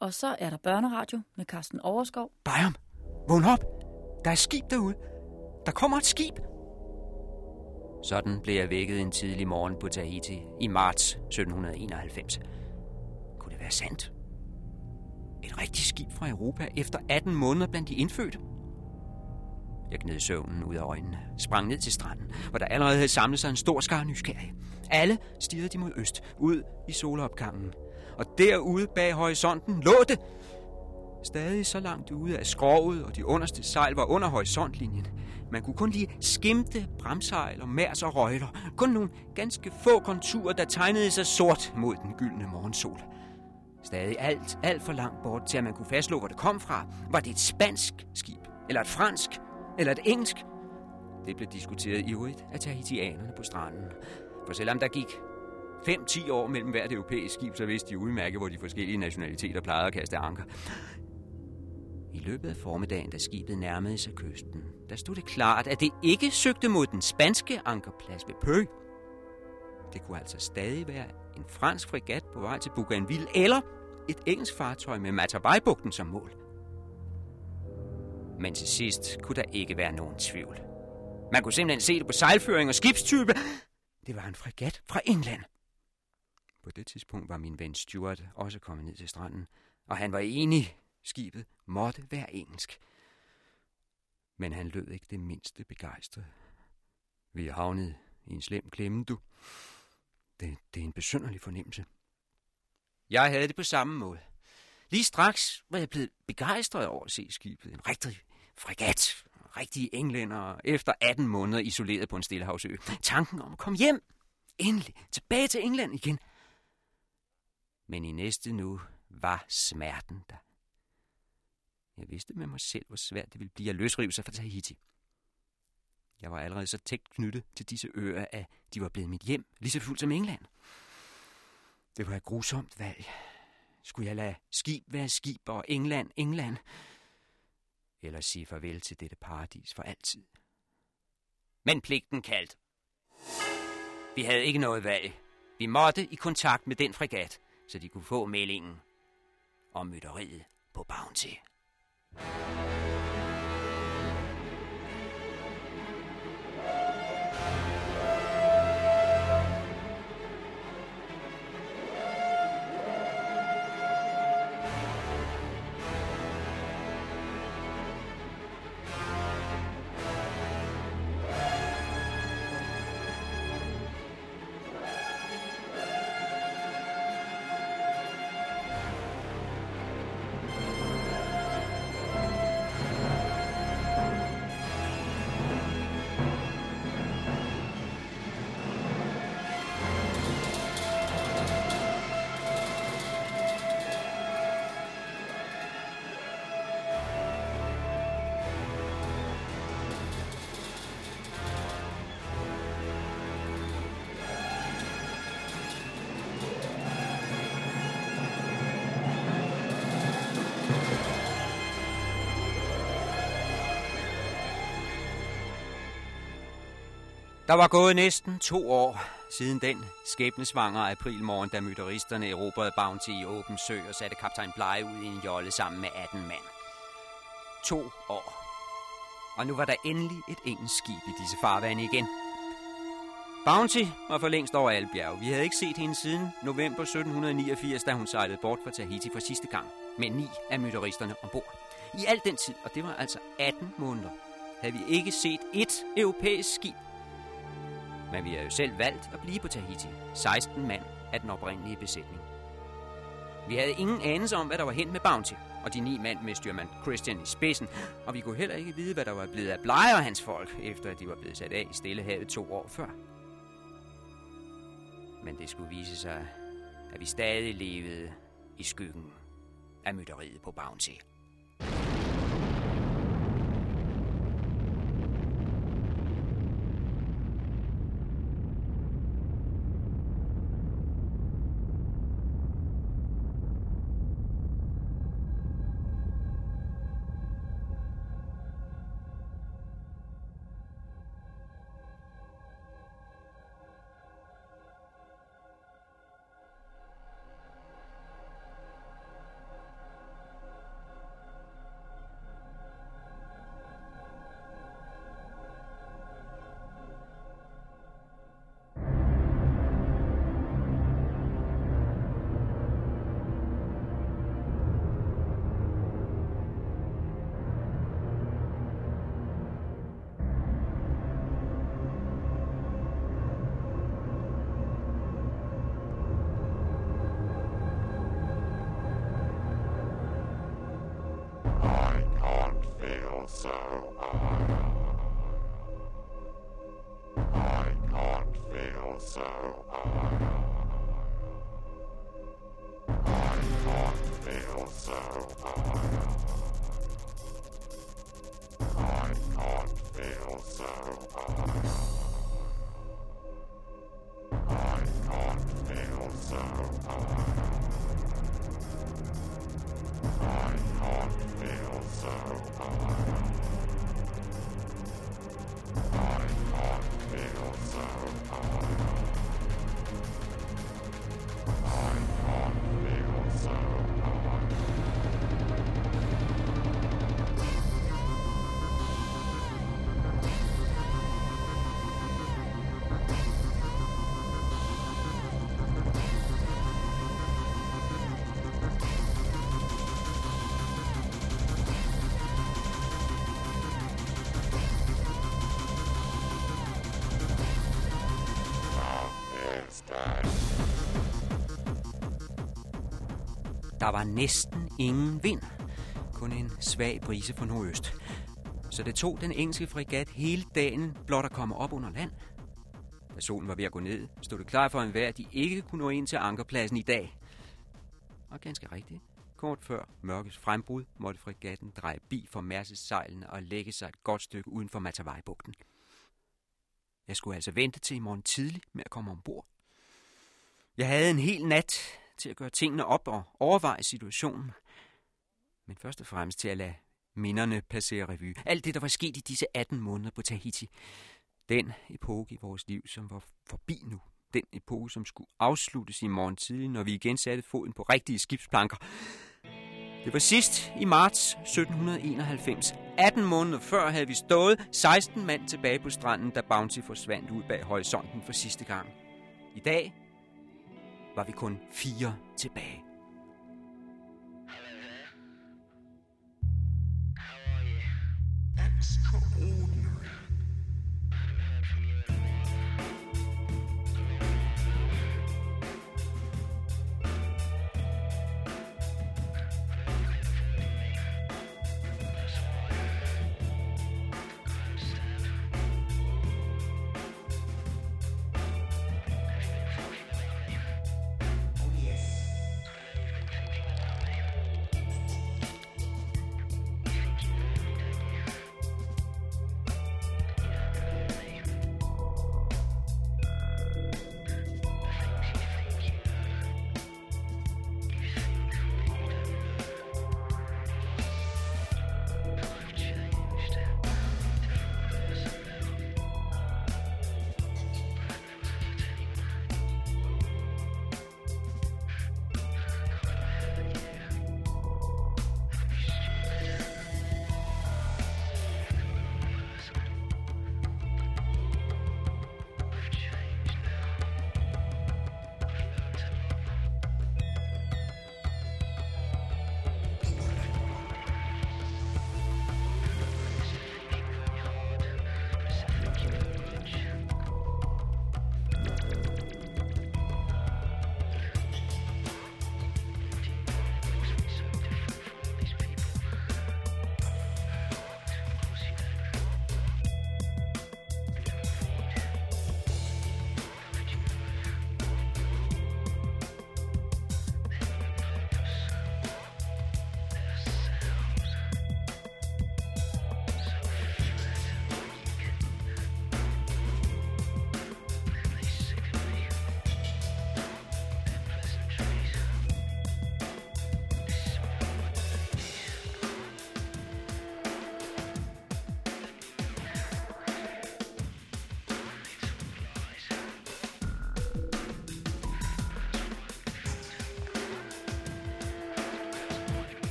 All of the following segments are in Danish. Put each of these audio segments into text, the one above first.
Og så er der børneradio med Carsten Overskov. Bayam, vågn op. Der er skib derude. Der kommer et skib. Sådan blev jeg vækket en tidlig morgen på Tahiti i marts 1791. Kunne det være sandt? Et rigtigt skib fra Europa efter 18 måneder blandt de indfødte? Jeg gned søvnen ud af øjnene, sprang ned til stranden, hvor der allerede havde samlet sig en stor skar nysgerrige. Alle stirrede de mod øst, ud i solopgangen. Og derude bag horisonten lå det. Stadig så langt ude af skroget, og de underste sejl var under horisontlinjen. Man kunne kun lige skimte bremsejl og mærs og røgler. Kun nogle ganske få konturer, der tegnede sig sort mod den gyldne morgensol. Stadig alt, alt for langt bort til, at man kunne fastslå, hvor det kom fra. Var det et spansk skib? Eller et fransk? Eller et engelsk? Det blev diskuteret ivrigt af tahitianerne på stranden. For selvom der gik 5-10 år mellem hvert europæisk skib, så vidste de udmærket, hvor de forskellige nationaliteter plejede at kaste anker. I løbet af formiddagen, da skibet nærmede sig kysten, der stod det klart, at det ikke søgte mod den spanske ankerplads ved Pø. Det kunne altså stadig være en fransk fregat på vej til Bougainville, eller et engelsk fartøj med Matabajbugten som mål. Men til sidst kunne der ikke være nogen tvivl. Man kunne simpelthen se det på sejlføring og skibstype. Det var en fregat fra England. På det tidspunkt var min ven Stuart også kommet ned til stranden, og han var enig. Skibet måtte være engelsk. Men han lød ikke det mindste begejstret. Vi er havnet i en slem klemme, du. Det, det er en besynderlig fornemmelse. Jeg havde det på samme måde. Lige straks var jeg blevet begejstret over at se skibet. En rigtig fregat. Rigtige englænder efter 18 måneder isoleret på en stillehavsø. Tanken om at komme hjem. Endelig tilbage til England igen. Men i næste nu var smerten der. Jeg vidste med mig selv, hvor svært det ville blive at løsrive sig fra Tahiti. Jeg var allerede så tæt knyttet til disse øer, at de var blevet mit hjem, lige så fuldt som England. Det var et grusomt valg. Skulle jeg lade skib være skib og England, England? Eller sige farvel til dette paradis for altid? Men pligten kaldt. Vi havde ikke noget valg. Vi måtte i kontakt med den fregat, så de kunne få meldingen om mytteriet på Bounty. Der var gået næsten to år siden den skæbnesvangre aprilmorgen, da mytteristerne erobrede Bounty i åben sø og satte kaptajn Bleje ud i en jolle sammen med 18 mand. To år. Og nu var der endelig et engelsk skib i disse farvande igen. Bounty var for længst over alle bjerge. Vi havde ikke set hende siden november 1789, da hun sejlede bort fra Tahiti for sidste gang, med ni af mytteristerne ombord. I al den tid, og det var altså 18 måneder, havde vi ikke set et europæisk skib men vi har jo selv valgt at blive på Tahiti. 16 mand af den oprindelige besætning. Vi havde ingen anelse om, hvad der var hent med Bounty, og de ni mand med styrmand Christian i spidsen, og vi kunne heller ikke vide, hvad der var blevet af Bleje og hans folk, efter at de var blevet sat af i Stillehavet to år før. Men det skulle vise sig, at vi stadig levede i skyggen af mytteriet på Bounty. So high. I can't feel so Der var næsten ingen vind. Kun en svag brise fra nordøst. Så det tog den engelske fregat hele dagen blot at komme op under land. Da solen var ved at gå ned, stod det klart for enhver, at de ikke kunne nå ind til ankerpladsen i dag. Og ganske rigtigt. Kort før mørkets frembrud måtte fregatten dreje bi for Mærses sejlene og lægge sig et godt stykke uden for Matavajbugten. Jeg skulle altså vente til i morgen tidlig med at komme ombord. Jeg havde en hel nat til at gøre tingene op og overveje situationen. Men først og fremmest til at lade minderne passere revy. Alt det, der var sket i disse 18 måneder på Tahiti. Den epoke i vores liv, som var forbi nu. Den epoke, som skulle afsluttes i morgen tidlig, når vi igen satte foden på rigtige skibsplanker. Det var sidst i marts 1791. 18 måneder før havde vi stået 16 mand tilbage på stranden, da Bounty forsvandt ud bag horisonten for sidste gang. I dag var vi kun fire tilbage.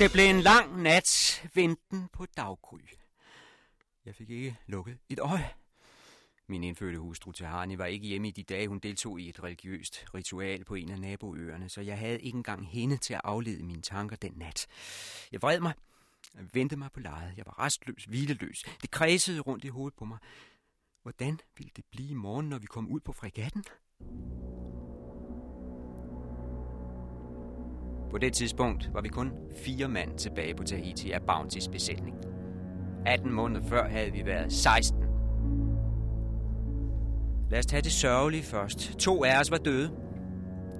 Det blev en lang nats venten på daggry. Jeg fik ikke lukket et øje. Min indfødte hustru Tahani var ikke hjemme i de dage, hun deltog i et religiøst ritual på en af naboøerne, så jeg havde ikke engang hende til at aflede mine tanker den nat. Jeg vred mig, jeg vendte mig på lejet. Jeg var restløs, hvileløs. Det kredsede rundt i hovedet på mig. Hvordan ville det blive i morgen, når vi kom ud på fregatten? På det tidspunkt var vi kun fire mand tilbage på Tahiti af Bounty's besætning. 18 måneder før havde vi været 16. Lad os tage det sørgelige først. To af os var døde.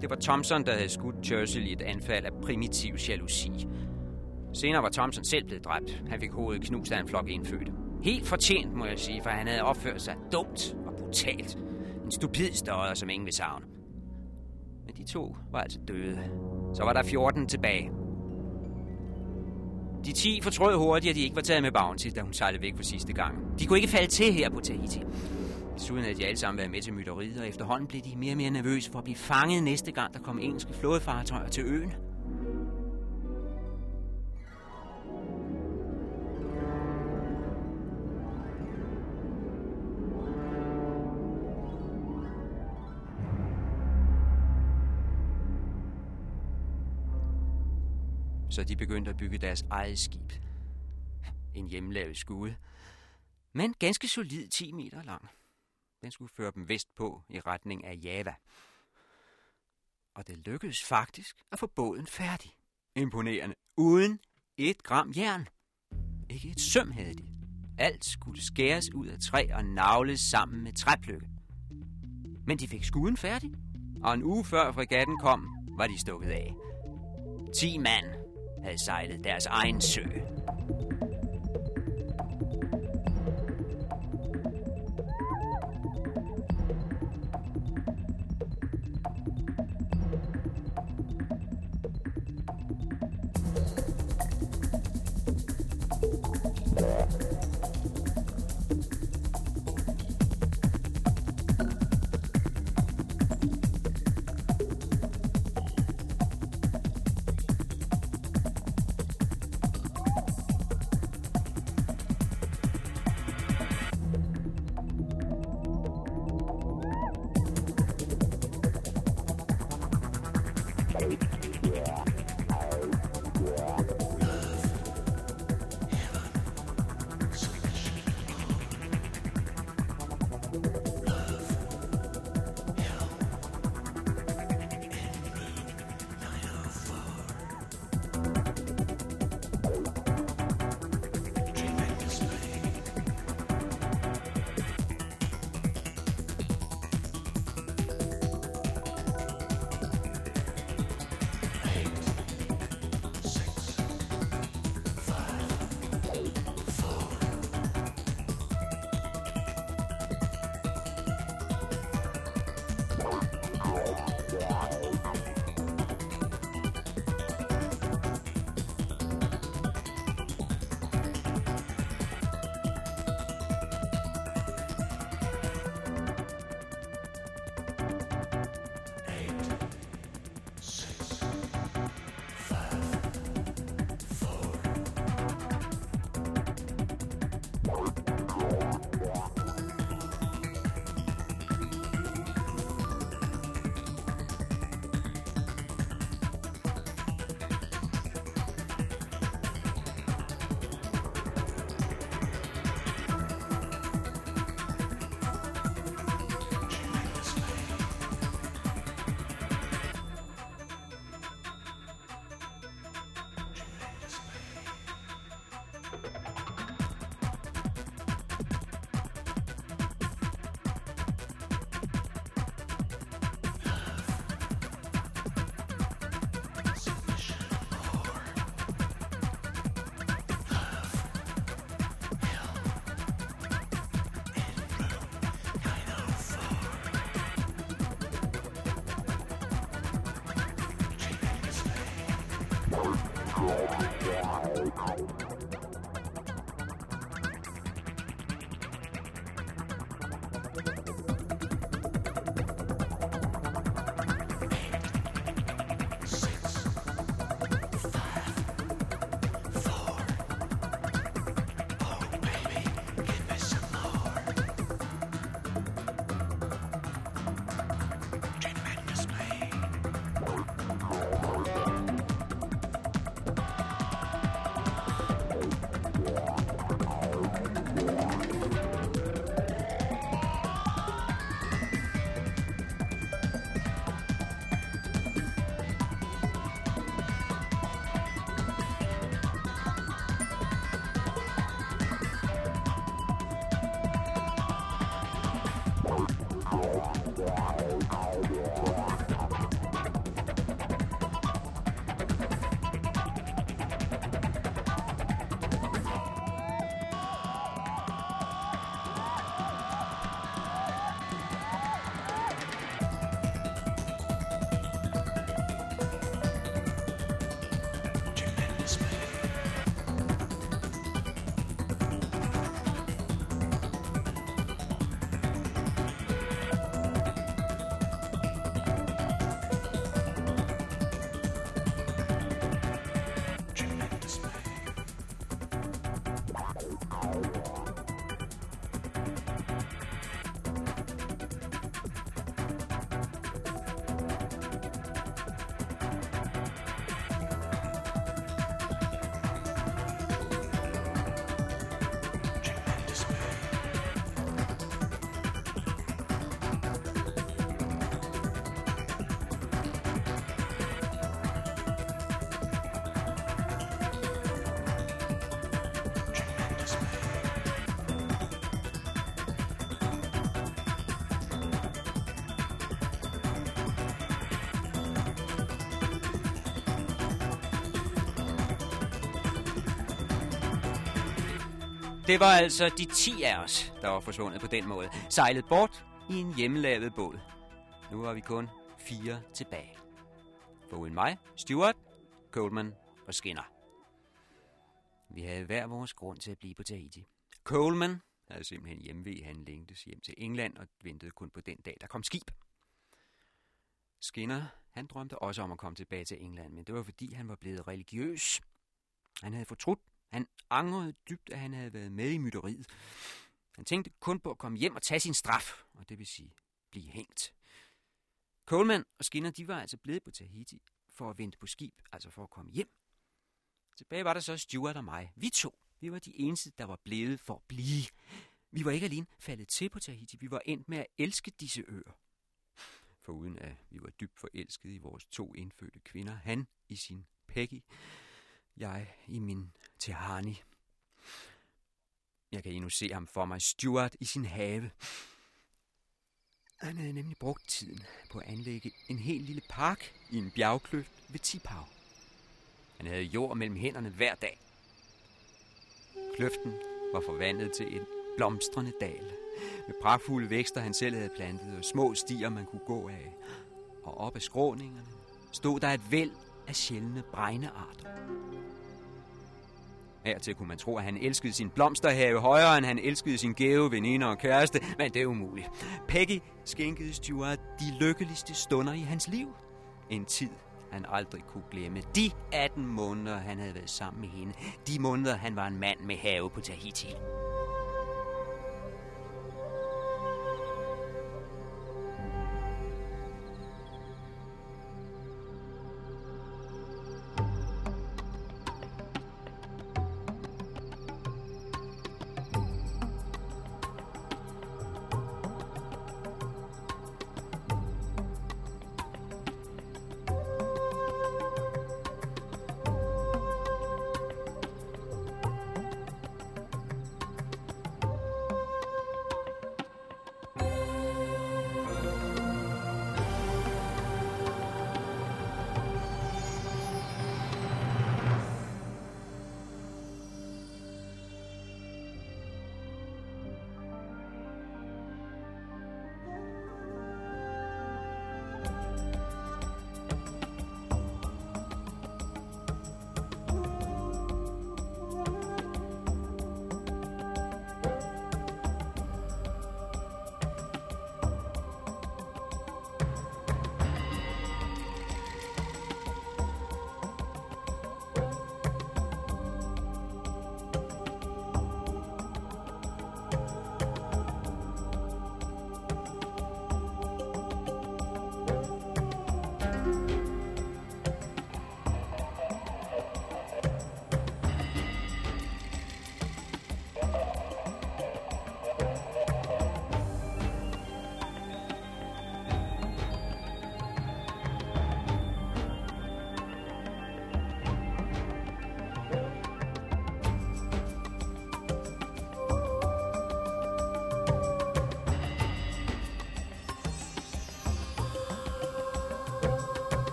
Det var Thompson, der havde skudt Churchill i et anfald af primitiv jalousi. Senere var Thompson selv blevet dræbt. Han fik hovedet knust af en flok indfødte. Helt fortjent, må jeg sige, for han havde opført sig dumt og brutalt. En stupid støder, som ingen vil savne. Men de to var altså døde. Så var der 14 tilbage. De 10 fortrød hurtigt, at de ikke var taget med Bounty, da hun sejlede væk for sidste gang. De kunne ikke falde til her på Tahiti. Desuden havde de alle sammen været med til mytteriet, og efterhånden blev de mere og mere nervøse for at blive fanget næste gang, der kom engelske flådefartøjer til øen. Så de begyndte at bygge deres eget skib. En hjemmelavet skude. Men ganske solid 10 meter lang. Den skulle føre dem vestpå i retning af Java. Og det lykkedes faktisk at få båden færdig. Imponerende. Uden et gram jern. Ikke et søm havde de. Alt skulle skæres ud af træ og navles sammen med træpløkke. Men de fik skuden færdig, og en uge før fregatten kom, var de stukket af. 10 mand havde sejlet deres egen sø. Yeah. Det var altså de 10 af os, der var forsvundet på den måde. Sejlet bort i en hjemmelavet båd. Nu var vi kun fire tilbage. Foruden mig, Stuart, Coleman og Skinner. Vi havde hver vores grund til at blive på Tahiti. Coleman havde simpelthen hjemve, han længtes hjem til England og ventede kun på den dag, der kom skib. Skinner, han drømte også om at komme tilbage til England, men det var fordi, han var blevet religiøs. Han havde fortrudt. Han angrede dybt, at han havde været med i mytteriet. Han tænkte kun på at komme hjem og tage sin straf, og det vil sige blive hængt. Coleman og Skinner, de var altså blevet på Tahiti for at vente på skib, altså for at komme hjem. Tilbage var der så Stuart og mig. Vi to, vi var de eneste, der var blevet for at blive. Vi var ikke alene faldet til på Tahiti, vi var endt med at elske disse øer. Foruden at vi var dybt forelskede i vores to indfødte kvinder. Han i sin Peggy, jeg i min Tehani. Jeg kan endnu se ham for mig, Stuart i sin have. Han havde nemlig brugt tiden på at anlægge en helt lille park i en bjergkløft ved Tipau. Han havde jord mellem hænderne hver dag. Kløften var forvandlet til en blomstrende dal med pragtfulde vækster, han selv havde plantet, og små stier, man kunne gå af. Og op ad skråningerne stod der et væld af sjældne bregnearter. Hertil kunne man tro, at han elskede sin blomsterhave højere, end han elskede sin gave, veninder og kæreste, men det er umuligt. Peggy skænkede Stuart de lykkeligste stunder i hans liv. En tid, han aldrig kunne glemme. De 18 måneder, han havde været sammen med hende. De måneder, han var en mand med have på Tahiti.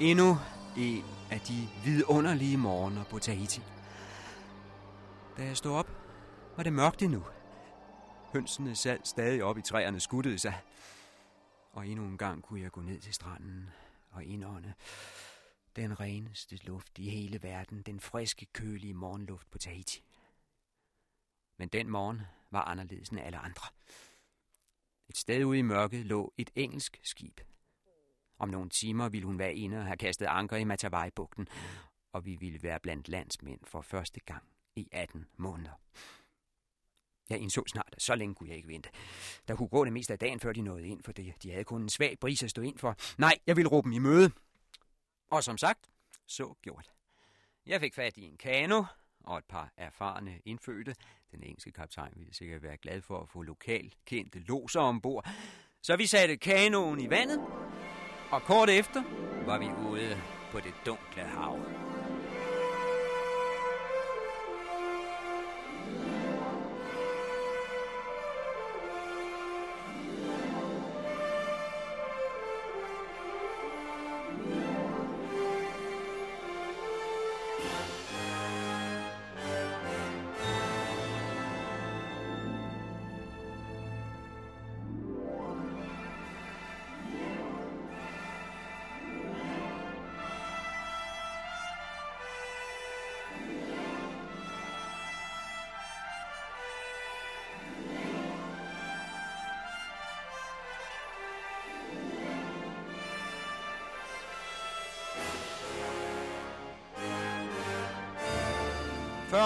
Endnu en af de vidunderlige morgener på Tahiti. Da jeg stod op, var det mørkt endnu. Hønsene sad stadig op i træerne skuttede sig. Og endnu en gang kunne jeg gå ned til stranden og indånde den reneste luft i hele verden, den friske, kølige morgenluft på Tahiti. Men den morgen var anderledes end alle andre. Et sted ude i mørket lå et engelsk skib. Om nogle timer ville hun være inde og have kastet anker i Matavai-bugten, og vi ville være blandt landsmænd for første gang i 18 måneder. Jeg indså snart, at så længe kunne jeg ikke vente. Der kunne gå det meste af dagen, før de nåede ind, for det. de havde kun en svag bris at stå ind for. Nej, jeg ville råbe dem i møde. Og som sagt, så gjort. Jeg fik fat i en kano og et par erfarne indfødte. Den engelske kaptajn ville sikkert være glad for at få lokalt kendte loser ombord. Så vi satte kanoen i vandet, og kort efter var vi ude på det dunkle hav.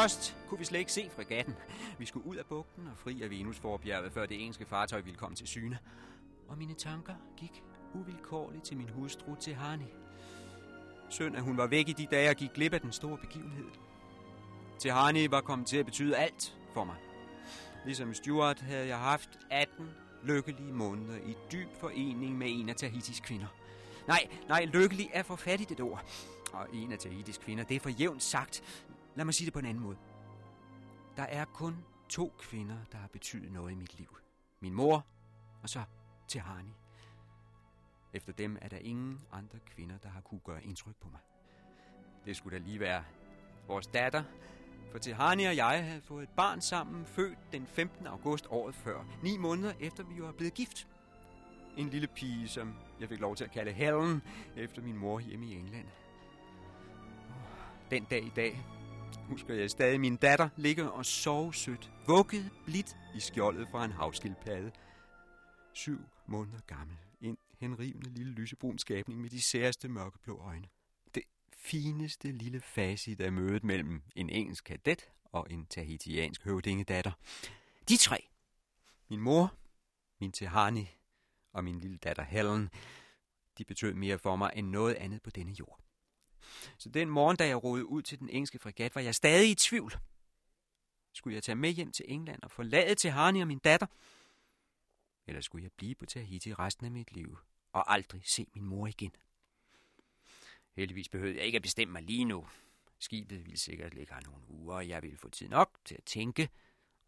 Først kunne vi slet ikke se fregatten. Vi skulle ud af bugten og fri af Venusforbjerget, før det engelske fartøj ville komme til syne. Og mine tanker gik uvilkårligt til min hustru til Hani. Synd, at hun var væk i de dage og gik glip af den store begivenhed. Til Hani var kommet til at betyde alt for mig. Ligesom Stuart havde jeg haft 18 lykkelige måneder i dyb forening med en af Tahitis kvinder. Nej, nej, lykkelig er for fattigt et ord. Og en af Tahitis kvinder, det er for jævnt sagt. Lad mig sige det på en anden måde. Der er kun to kvinder, der har betydet noget i mit liv. Min mor, og så Tehani. Efter dem er der ingen andre kvinder, der har kunne gøre indtryk på mig. Det skulle da lige være vores datter, for Tehani og jeg havde fået et barn sammen, født den 15. august året før, ni måneder efter vi var blevet gift. En lille pige, som jeg fik lov til at kalde Helen, efter min mor hjemme i England. Den dag i dag husker jeg stadig min datter ligge og sove sødt, vugget blidt i skjoldet fra en havskildpadde. Syv måneder gammel, en henrivende lille lysebrun skabning med de særste mørkeblå øjne. Det fineste lille facit af mødet mellem en engelsk kadet og en tahitiansk høvdingedatter. De tre, min mor, min Tehani og min lille datter Helen, de betød mere for mig end noget andet på denne jord. Så den morgen, da jeg rodede ud til den engelske fregat, var jeg stadig i tvivl. Skulle jeg tage med hjem til England og forlade til Harni og min datter? Eller skulle jeg blive på Tahiti resten af mit liv og aldrig se min mor igen? Heldigvis behøvede jeg ikke at bestemme mig lige nu. Skibet ville sikkert ligge her nogle uger, og jeg ville få tid nok til at tænke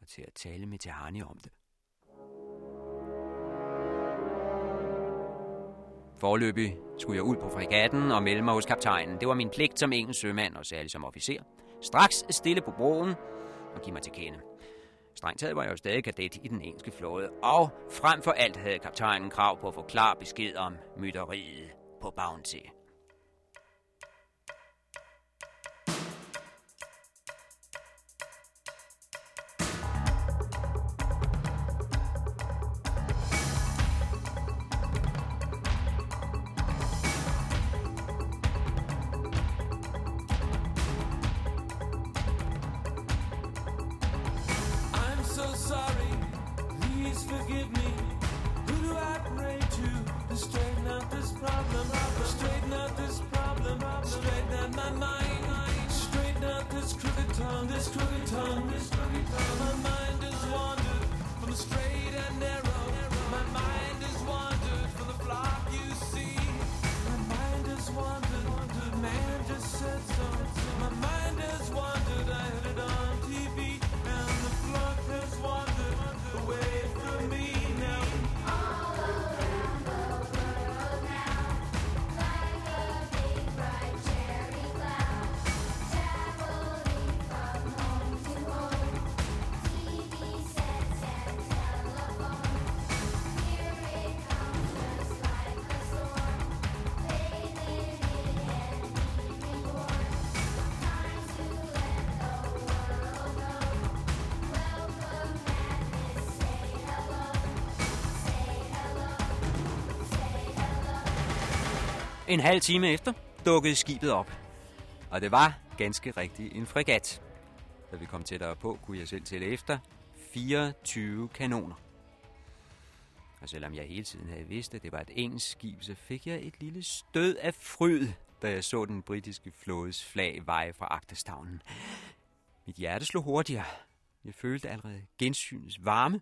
og til at tale med Tahani om det. Forløbig skulle jeg ud på fregatten og melde mig hos kaptajnen. Det var min pligt som engelsk sømand og særligt som officer. Straks stille på broen og give mig til kende. Strengt taget var jeg jo stadig kadet i den engelske flåde, og frem for alt havde kaptajnen krav på at få klar besked om mytteriet på Bounty. En halv time efter dukkede skibet op. Og det var ganske rigtigt en fregat. Da vi kom tættere på, kunne jeg selv tælle efter 24 kanoner. Og selvom jeg hele tiden havde vidst, at det var et engelsk skib, så fik jeg et lille stød af fryd, da jeg så den britiske flådes flag veje fra agterstavnen. Mit hjerte slog hurtigere. Jeg følte allerede gensynets varme.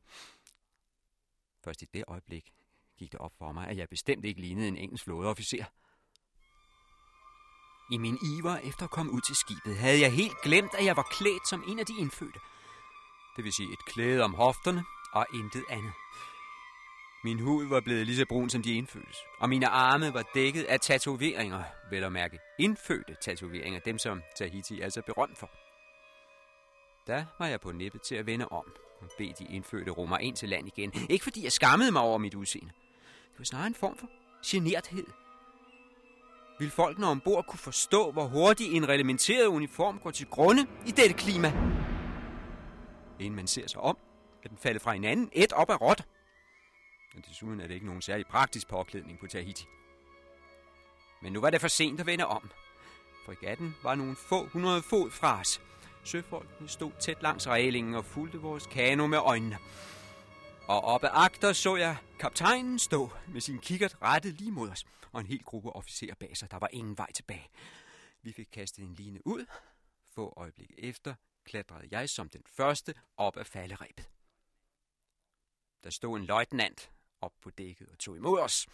Først i det øjeblik gik det op for mig, at jeg bestemt ikke lignede en engelsk flådeofficer. I min iver efter at komme ud til skibet, havde jeg helt glemt, at jeg var klædt som en af de indfødte. Det vil sige et klæde om hofterne og intet andet. Min hud var blevet lige så brun som de indfødtes, og mine arme var dækket af tatoveringer, vel at mærke indfødte tatoveringer, dem som Tahiti altså er så berømt for. Da var jeg på nippet til at vende om og bede de indfødte romer ind til land igen. Ikke fordi jeg skammede mig over mit udseende. Det var snarere en form for generthed. Vil folkene ombord kunne forstå, hvor hurtigt en reglementeret uniform går til grunde i dette klima? Inden man ser sig om, er den faldet fra hinanden et op af rot. Og desuden er det ikke nogen særlig praktisk påklædning på Tahiti. Men nu var det for sent at vende om. Fregatten var nogle få hundrede fod fra os. Søfolkene stod tæt langs reglingen og fulgte vores kano med øjnene. Og oppe agter så jeg kaptajnen stå med sin kikkert rettet lige mod os, og en hel gruppe officerer bag sig. Der var ingen vej tilbage. Vi fik kastet en line ud. Få øjeblik efter klatrede jeg som den første op af falderæbet. Der stod en løjtnant op på dækket og tog imod os.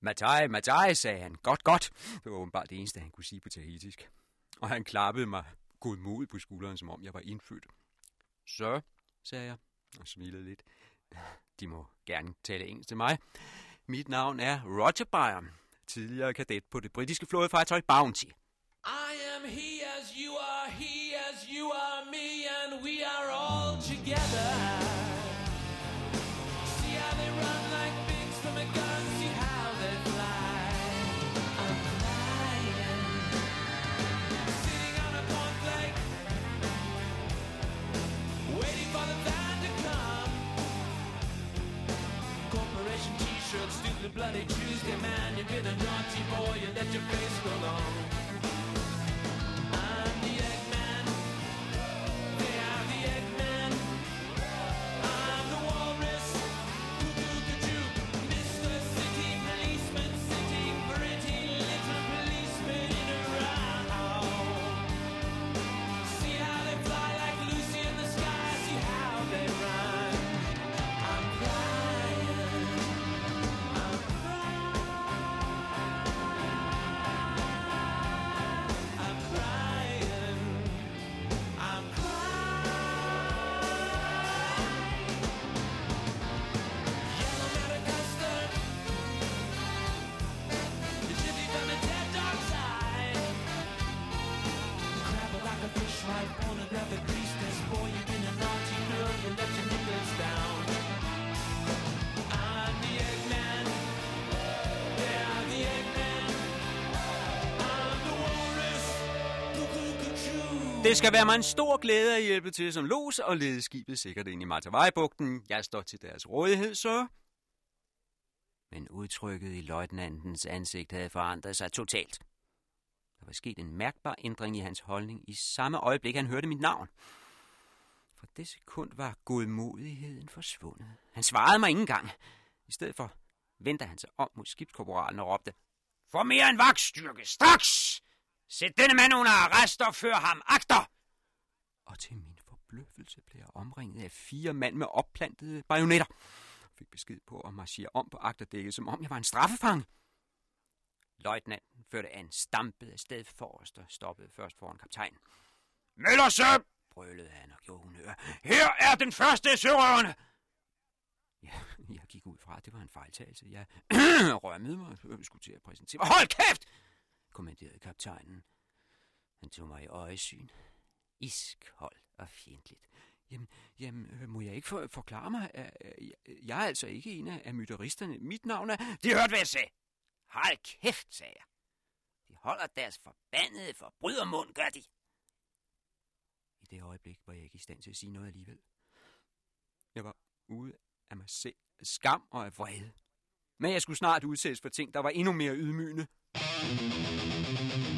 Matai, Matai, sagde han. Godt, godt. Det var åbenbart det eneste, han kunne sige på tahitisk. Og han klappede mig godmodigt på skulderen, som om jeg var indfødt. Så, sagde jeg og smilede lidt. De må gerne tale engelsk til mig. Mit navn er Roger Byron, tidligere kadet på det britiske flådefartøj Bounty. I am he as you are, he as you are me, and we are all together. Bloody Tuesday, man. You've been a naughty boy, you let your face go long. Det skal være mig en stor glæde at hjælpe til som los og lede skibet sikkert ind i Matavai-bugten. Jeg står til deres rådighed, så... Men udtrykket i løjtnantens ansigt havde forandret sig totalt. Der var sket en mærkbar ændring i hans holdning i samme øjeblik, han hørte mit navn. For det sekund var godmodigheden forsvundet. Han svarede mig ikke engang. I stedet for vendte han sig om mod skibskorporalen og råbte, For mere end vagtstyrke, straks! Sæt denne mand under arrest og før ham agter! Og til min forbløffelse blev jeg omringet af fire mand med opplantede bajonetter. Jeg fik besked på at marchere om på agterdækket, som om jeg var en straffefange. Løjtnanten førte an stampet af sted forrest og stoppede først foran kaptajnen. Møller sø! brølede han og gjorde hunør. Her er den første af sørøverne! Ja, jeg gik ud fra, at det var en fejltagelse. Jeg rømmede mig og skulle til at præsentere mig. Hold kæft! Kommanderede kaptajnen. Han tog mig i øjesyn. Iskold og fjendtligt. Jamen, jamen øh, må jeg ikke for, forklare mig? Jeg, er altså ikke en af, mytteristerne. Mit navn er... De hørte, hvad jeg sagde. Hold kæft, sagde jeg. De holder deres forbandede forbrydermund, gør de. I det øjeblik var jeg ikke i stand til at sige noget alligevel. Jeg var ude af mig selv skam og af vrede. Men jeg skulle snart udsættes for ting, der var endnu mere ydmygende. Thank you.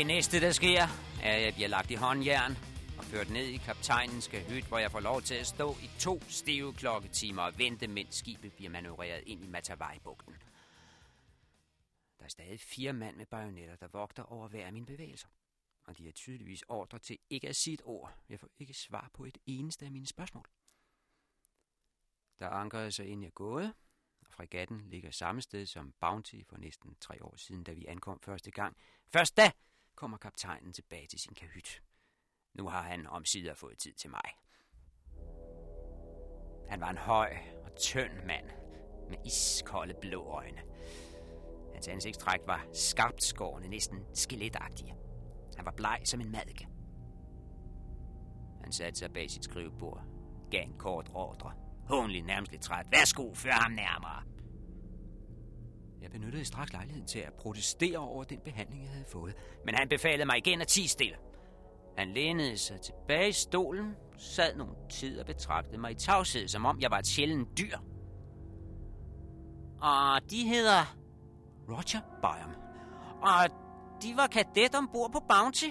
Det næste, der sker, er, at jeg bliver lagt i håndjern og ført ned i kaptajnens kahyt, hvor jeg får lov til at stå i to stive klokketimer og vente, mens skibet bliver manøvreret ind i Matavai-bugten. Der er stadig fire mand med bajonetter, der vogter over hver af mine bevægelser. Og de er tydeligvis ordre til ikke at sige et ord. Jeg får ikke svar på et eneste af mine spørgsmål. Der ankrede sig ind jeg gået, og fregatten ligger samme sted som Bounty for næsten tre år siden, da vi ankom første gang. Først da kommer kaptajnen tilbage til sin kahyt. Nu har han omsider fået tid til mig. Han var en høj og tynd mand med iskolde blå øjne. Hans ansigtstræk var skarpt skårende, næsten skeletagtige. Han var bleg som en madke. Han satte sig bag sit skrivebord, gav en kort ordre. Hånlig nærmest lidt træt. Værsgo, før ham nærmere. Jeg benyttede straks lejligheden til at protestere over den behandling, jeg havde fået. Men han befalede mig igen at tige stille. Han lænede sig tilbage i stolen, sad nogle tid og betragtede mig i tavshed, som om jeg var et sjældent dyr. Og de hedder Roger Byam. Og de var kadet ombord på Bounty.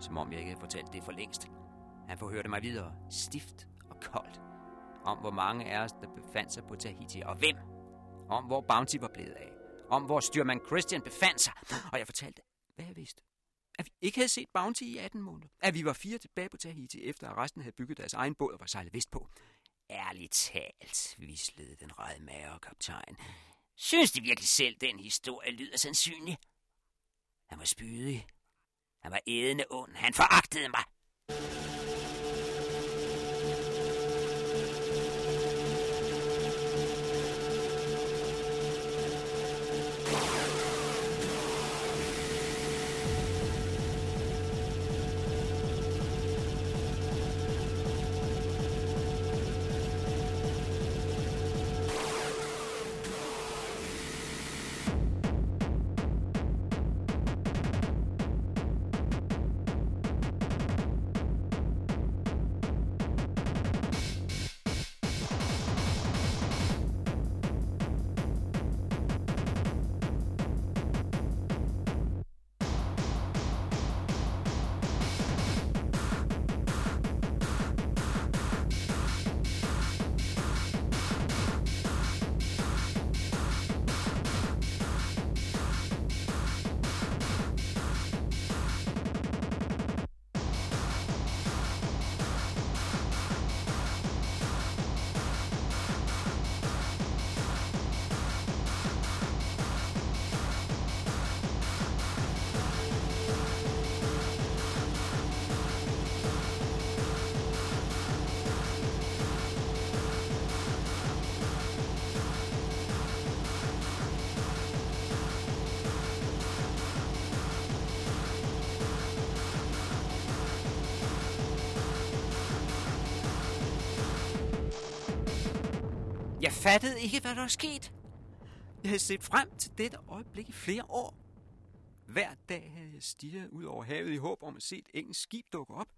Som om jeg ikke havde fortalt det for længst. Han forhørte mig videre, stift og koldt, om hvor mange af os, der befandt sig på Tahiti, og hvem. Om hvor Bounty var blevet af. Om hvor styrmand Christian befandt sig. Og jeg fortalte, hvad jeg vidste. At vi ikke havde set Bounty i 18 måneder. At vi var fire tilbage på Tahiti, efter at resten havde bygget deres egen båd og var sejlet vestpå. Ærligt talt, vislede den rede mager kaptajn. Synes de virkelig selv, den historie lyder sandsynlig? Han var spydig. Han var ædende ond. Han foragtede mig. Fattede ikke, hvad der var sket. Jeg havde set frem til dette øjeblik i flere år. Hver dag havde jeg stirret ud over havet i håb om at se et engelsk skib dukke op.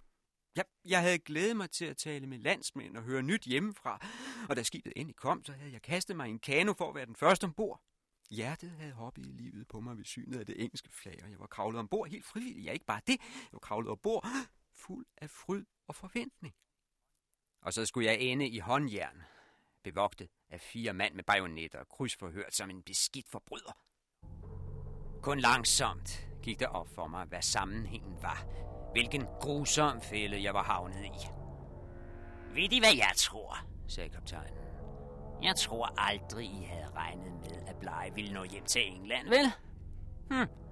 Jeg, jeg havde glædet mig til at tale med landsmænd og høre nyt hjemmefra, og da skibet endelig kom, så havde jeg kastet mig i en kano for at være den første ombord. Hjertet havde hoppet i livet på mig ved synet af det engelske flag, og jeg var kravlet ombord helt frivilligt. Ja, ikke bare det, jeg var kravlet ombord fuld af fryd og forventning. Og så skulle jeg ende i håndjern, bevogtet af fire mand med bajonetter og krydsforhørt som en beskidt forbryder. Kun langsomt gik det op for mig, hvad sammenhængen var. Hvilken grusom fælde jeg var havnet i. Ved I, hvad jeg tror, sagde kaptajnen. Jeg tror aldrig, I havde regnet med, at Blege ville nå hjem til England, vel? Hm.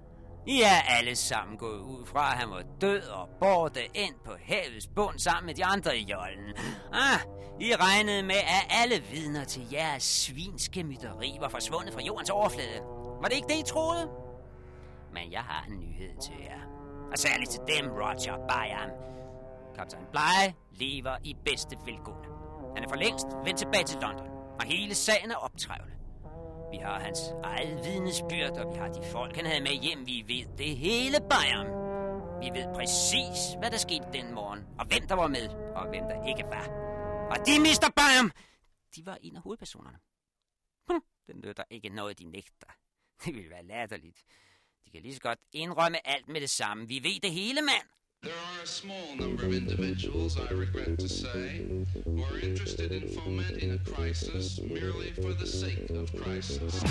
I er alle sammen gået ud fra, at han var død og borte ind på havets bund sammen med de andre i jollen. Ah, I regnede med, at alle vidner til jeres svinske mytteri var forsvundet fra jordens overflade. Var det ikke det, I troede? Men jeg har en nyhed til jer. Og særligt til dem, Roger Byam. Kaptajn Bly lever i bedste velgående. Han er for længst vendt tilbage til London, og hele sagen er optrævlet. Vi har hans eget vidnesbyrd, og vi har de folk, han havde med hjem. Vi ved det hele Bayern. Vi ved præcis, hvad der skete den morgen, og hvem der var med, og hvem der ikke var. Og de, Mr. Bayern, de var en af hovedpersonerne. Hm, den nytter ikke noget, de nægter. Det ville være latterligt. De kan lige så godt indrømme alt med det samme. Vi ved det hele, mand. There are a small number of individuals, I regret to say, who are interested in fomenting a crisis merely for the sake of crisis.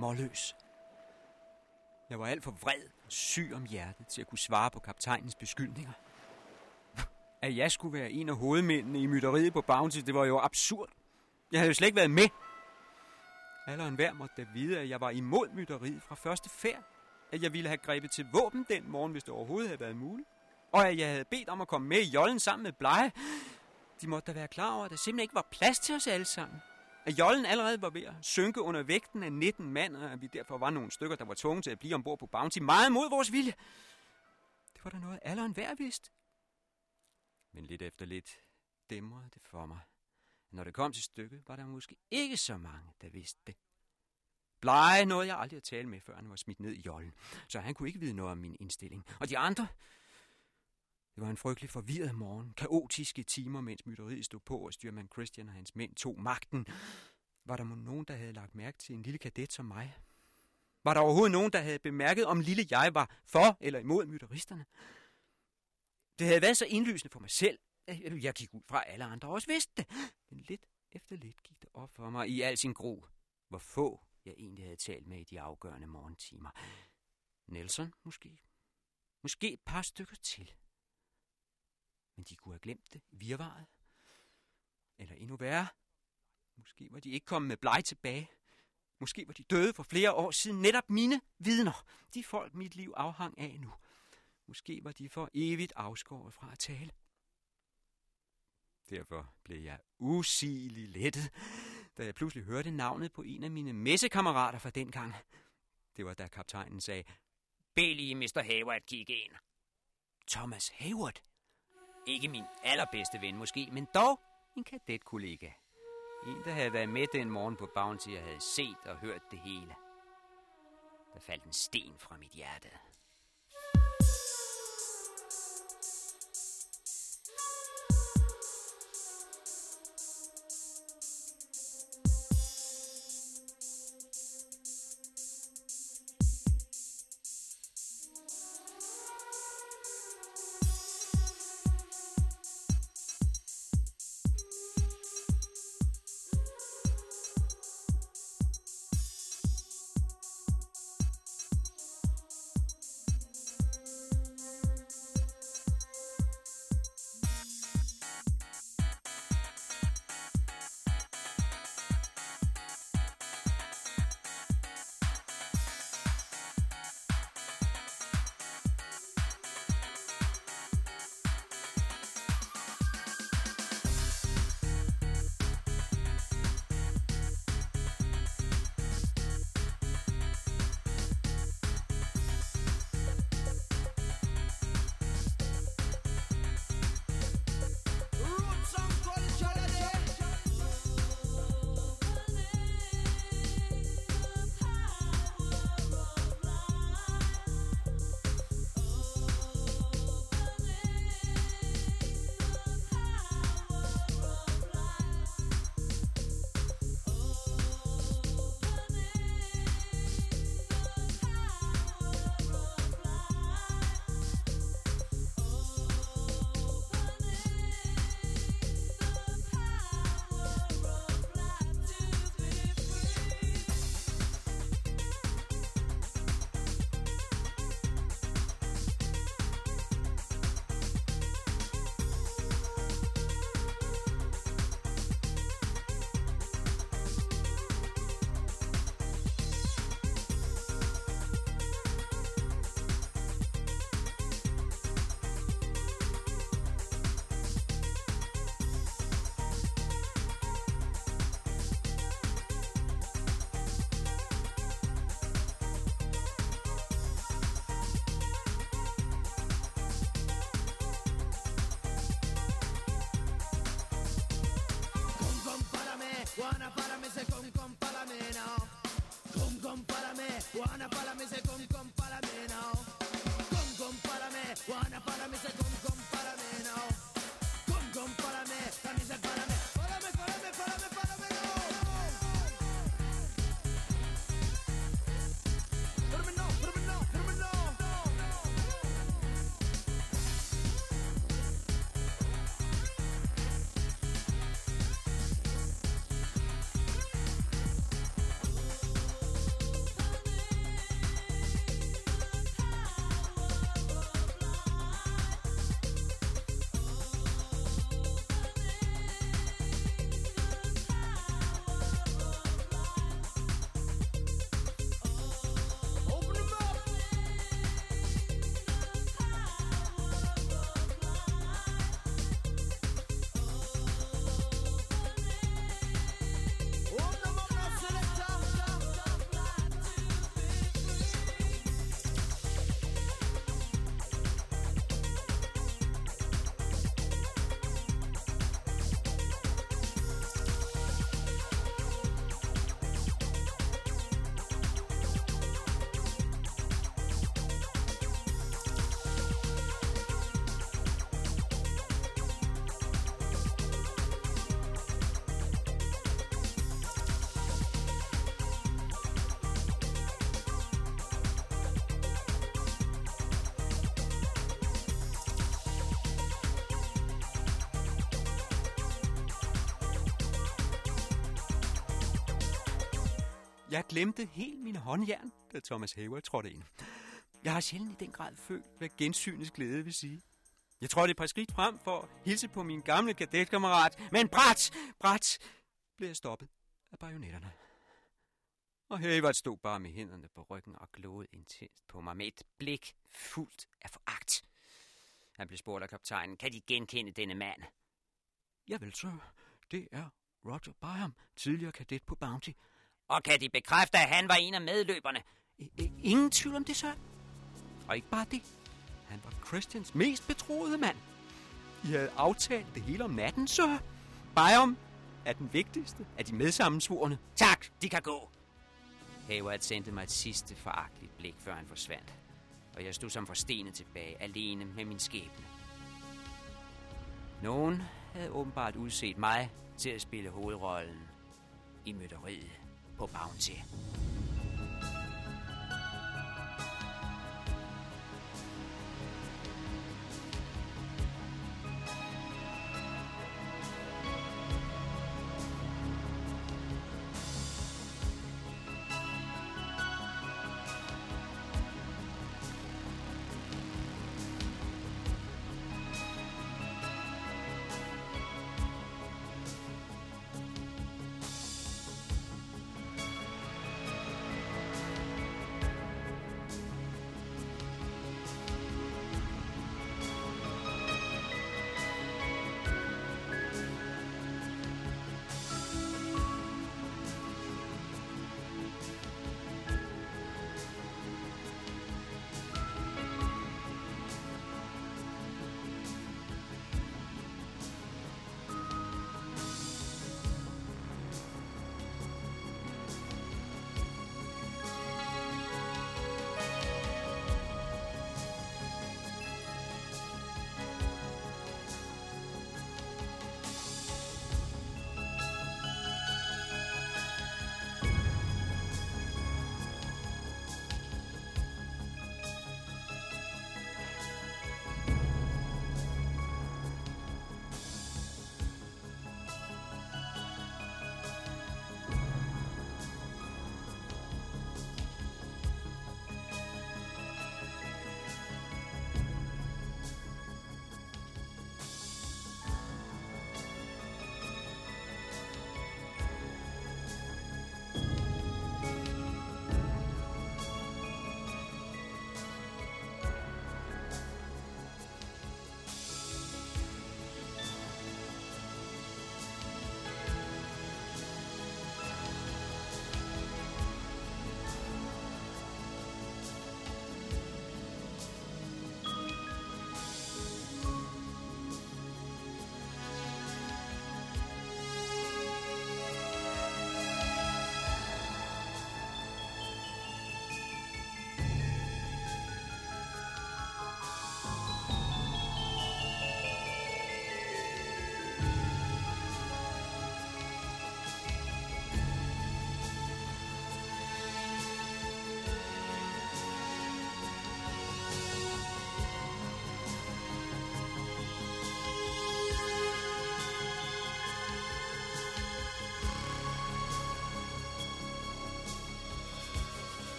Målløs. Jeg var alt for vred, syg om hjertet til at kunne svare på kaptajnens beskyldninger. At jeg skulle være en af hovedmændene i mytteriet på Bounty, det var jo absurd. Jeg havde jo slet ikke været med. Alle og enhver måtte da vide, at jeg var imod mytteriet fra første færd. At jeg ville have grebet til våben den morgen, hvis det overhovedet havde været muligt. Og at jeg havde bedt om at komme med i jollen sammen med Blege. De måtte da være klar over, at der simpelthen ikke var plads til os alle sammen. At jollen allerede var ved at synke under vægten af 19 mand, og at vi derfor var nogle stykker, der var tvunget til at blive ombord på Bounty meget mod vores vilje. Det var der noget, alderen værd vidst. Men lidt efter lidt dæmrede det for mig. Når det kom til stykket, var der måske ikke så mange, der vidste det. Blege nåede jeg aldrig at tale med, før han var smidt ned i jollen, så han kunne ikke vide noget om min indstilling. Og de andre? Det var en frygtelig forvirret morgen. Kaotiske timer, mens mytteriet stod på, og styrmand Christian og hans mænd tog magten. Var der måske nogen, der havde lagt mærke til en lille kadet som mig? Var der overhovedet nogen, der havde bemærket, om lille jeg var for eller imod mytteristerne? Det havde været så indlysende for mig selv, at jeg gik ud fra, at alle andre også vidste det. Men lidt efter lidt gik det op for mig i al sin gro, hvor få jeg egentlig havde talt med i de afgørende morgentimer. Nelson måske. Måske et par stykker til. Men de kunne have glemt det. Virvaret. Eller endnu værre. Måske var de ikke kommet med bleg tilbage. Måske var de døde for flere år siden. Netop mine vidner. De folk, mit liv afhang af nu. Måske var de for evigt afskåret fra at tale. Derfor blev jeg usigelig lettet, da jeg pludselig hørte navnet på en af mine messekammerater fra dengang. Det var da kaptajnen sagde, Bed lige Mr. Hayward kigge ind. Thomas Hayward? Ikke min allerbedste ven måske, men dog en kadetkollega. En, der havde været med den morgen på Bounty og havde set og hørt det hele. Der faldt en sten fra mit hjerte. Juana, párame, se con, con, párame now. Come, come, párame, Juana, párame, se con, con, párame now. Come, come, párame, Juana, párame, se Jeg glemte helt mine håndjern, da Thomas Haver trådte ind. Jeg har sjældent i den grad følt, hvad gensynets glæde vil sige. Jeg trådte et par skridt frem for at hilse på min gamle kadetkammerat, men brat, brat, blev jeg stoppet af bajonetterne. Og Hayward stod bare med hænderne på ryggen og glåede intenst på mig med et blik fuldt af foragt. Han blev spurgt af kaptajnen, kan de genkende denne mand? Jeg vil så. Det er Roger Byam, tidligere kadet på Bounty. Og kan de bekræfte, at han var en af medløberne? Ingen tvivl om det, så. Og ikke bare det. Han var Christians mest betroede mand. I havde aftalt det hele om natten, så. Byham er den vigtigste af de medsammensvorene. Tak, de kan gå. Hayward sendte mig et sidste foragteligt blik, før han forsvandt. Og jeg stod som forstenet tilbage, alene med min skæbne. Nogen havde åbenbart udset mig til at spille hovedrollen i mytteriet på Bounty.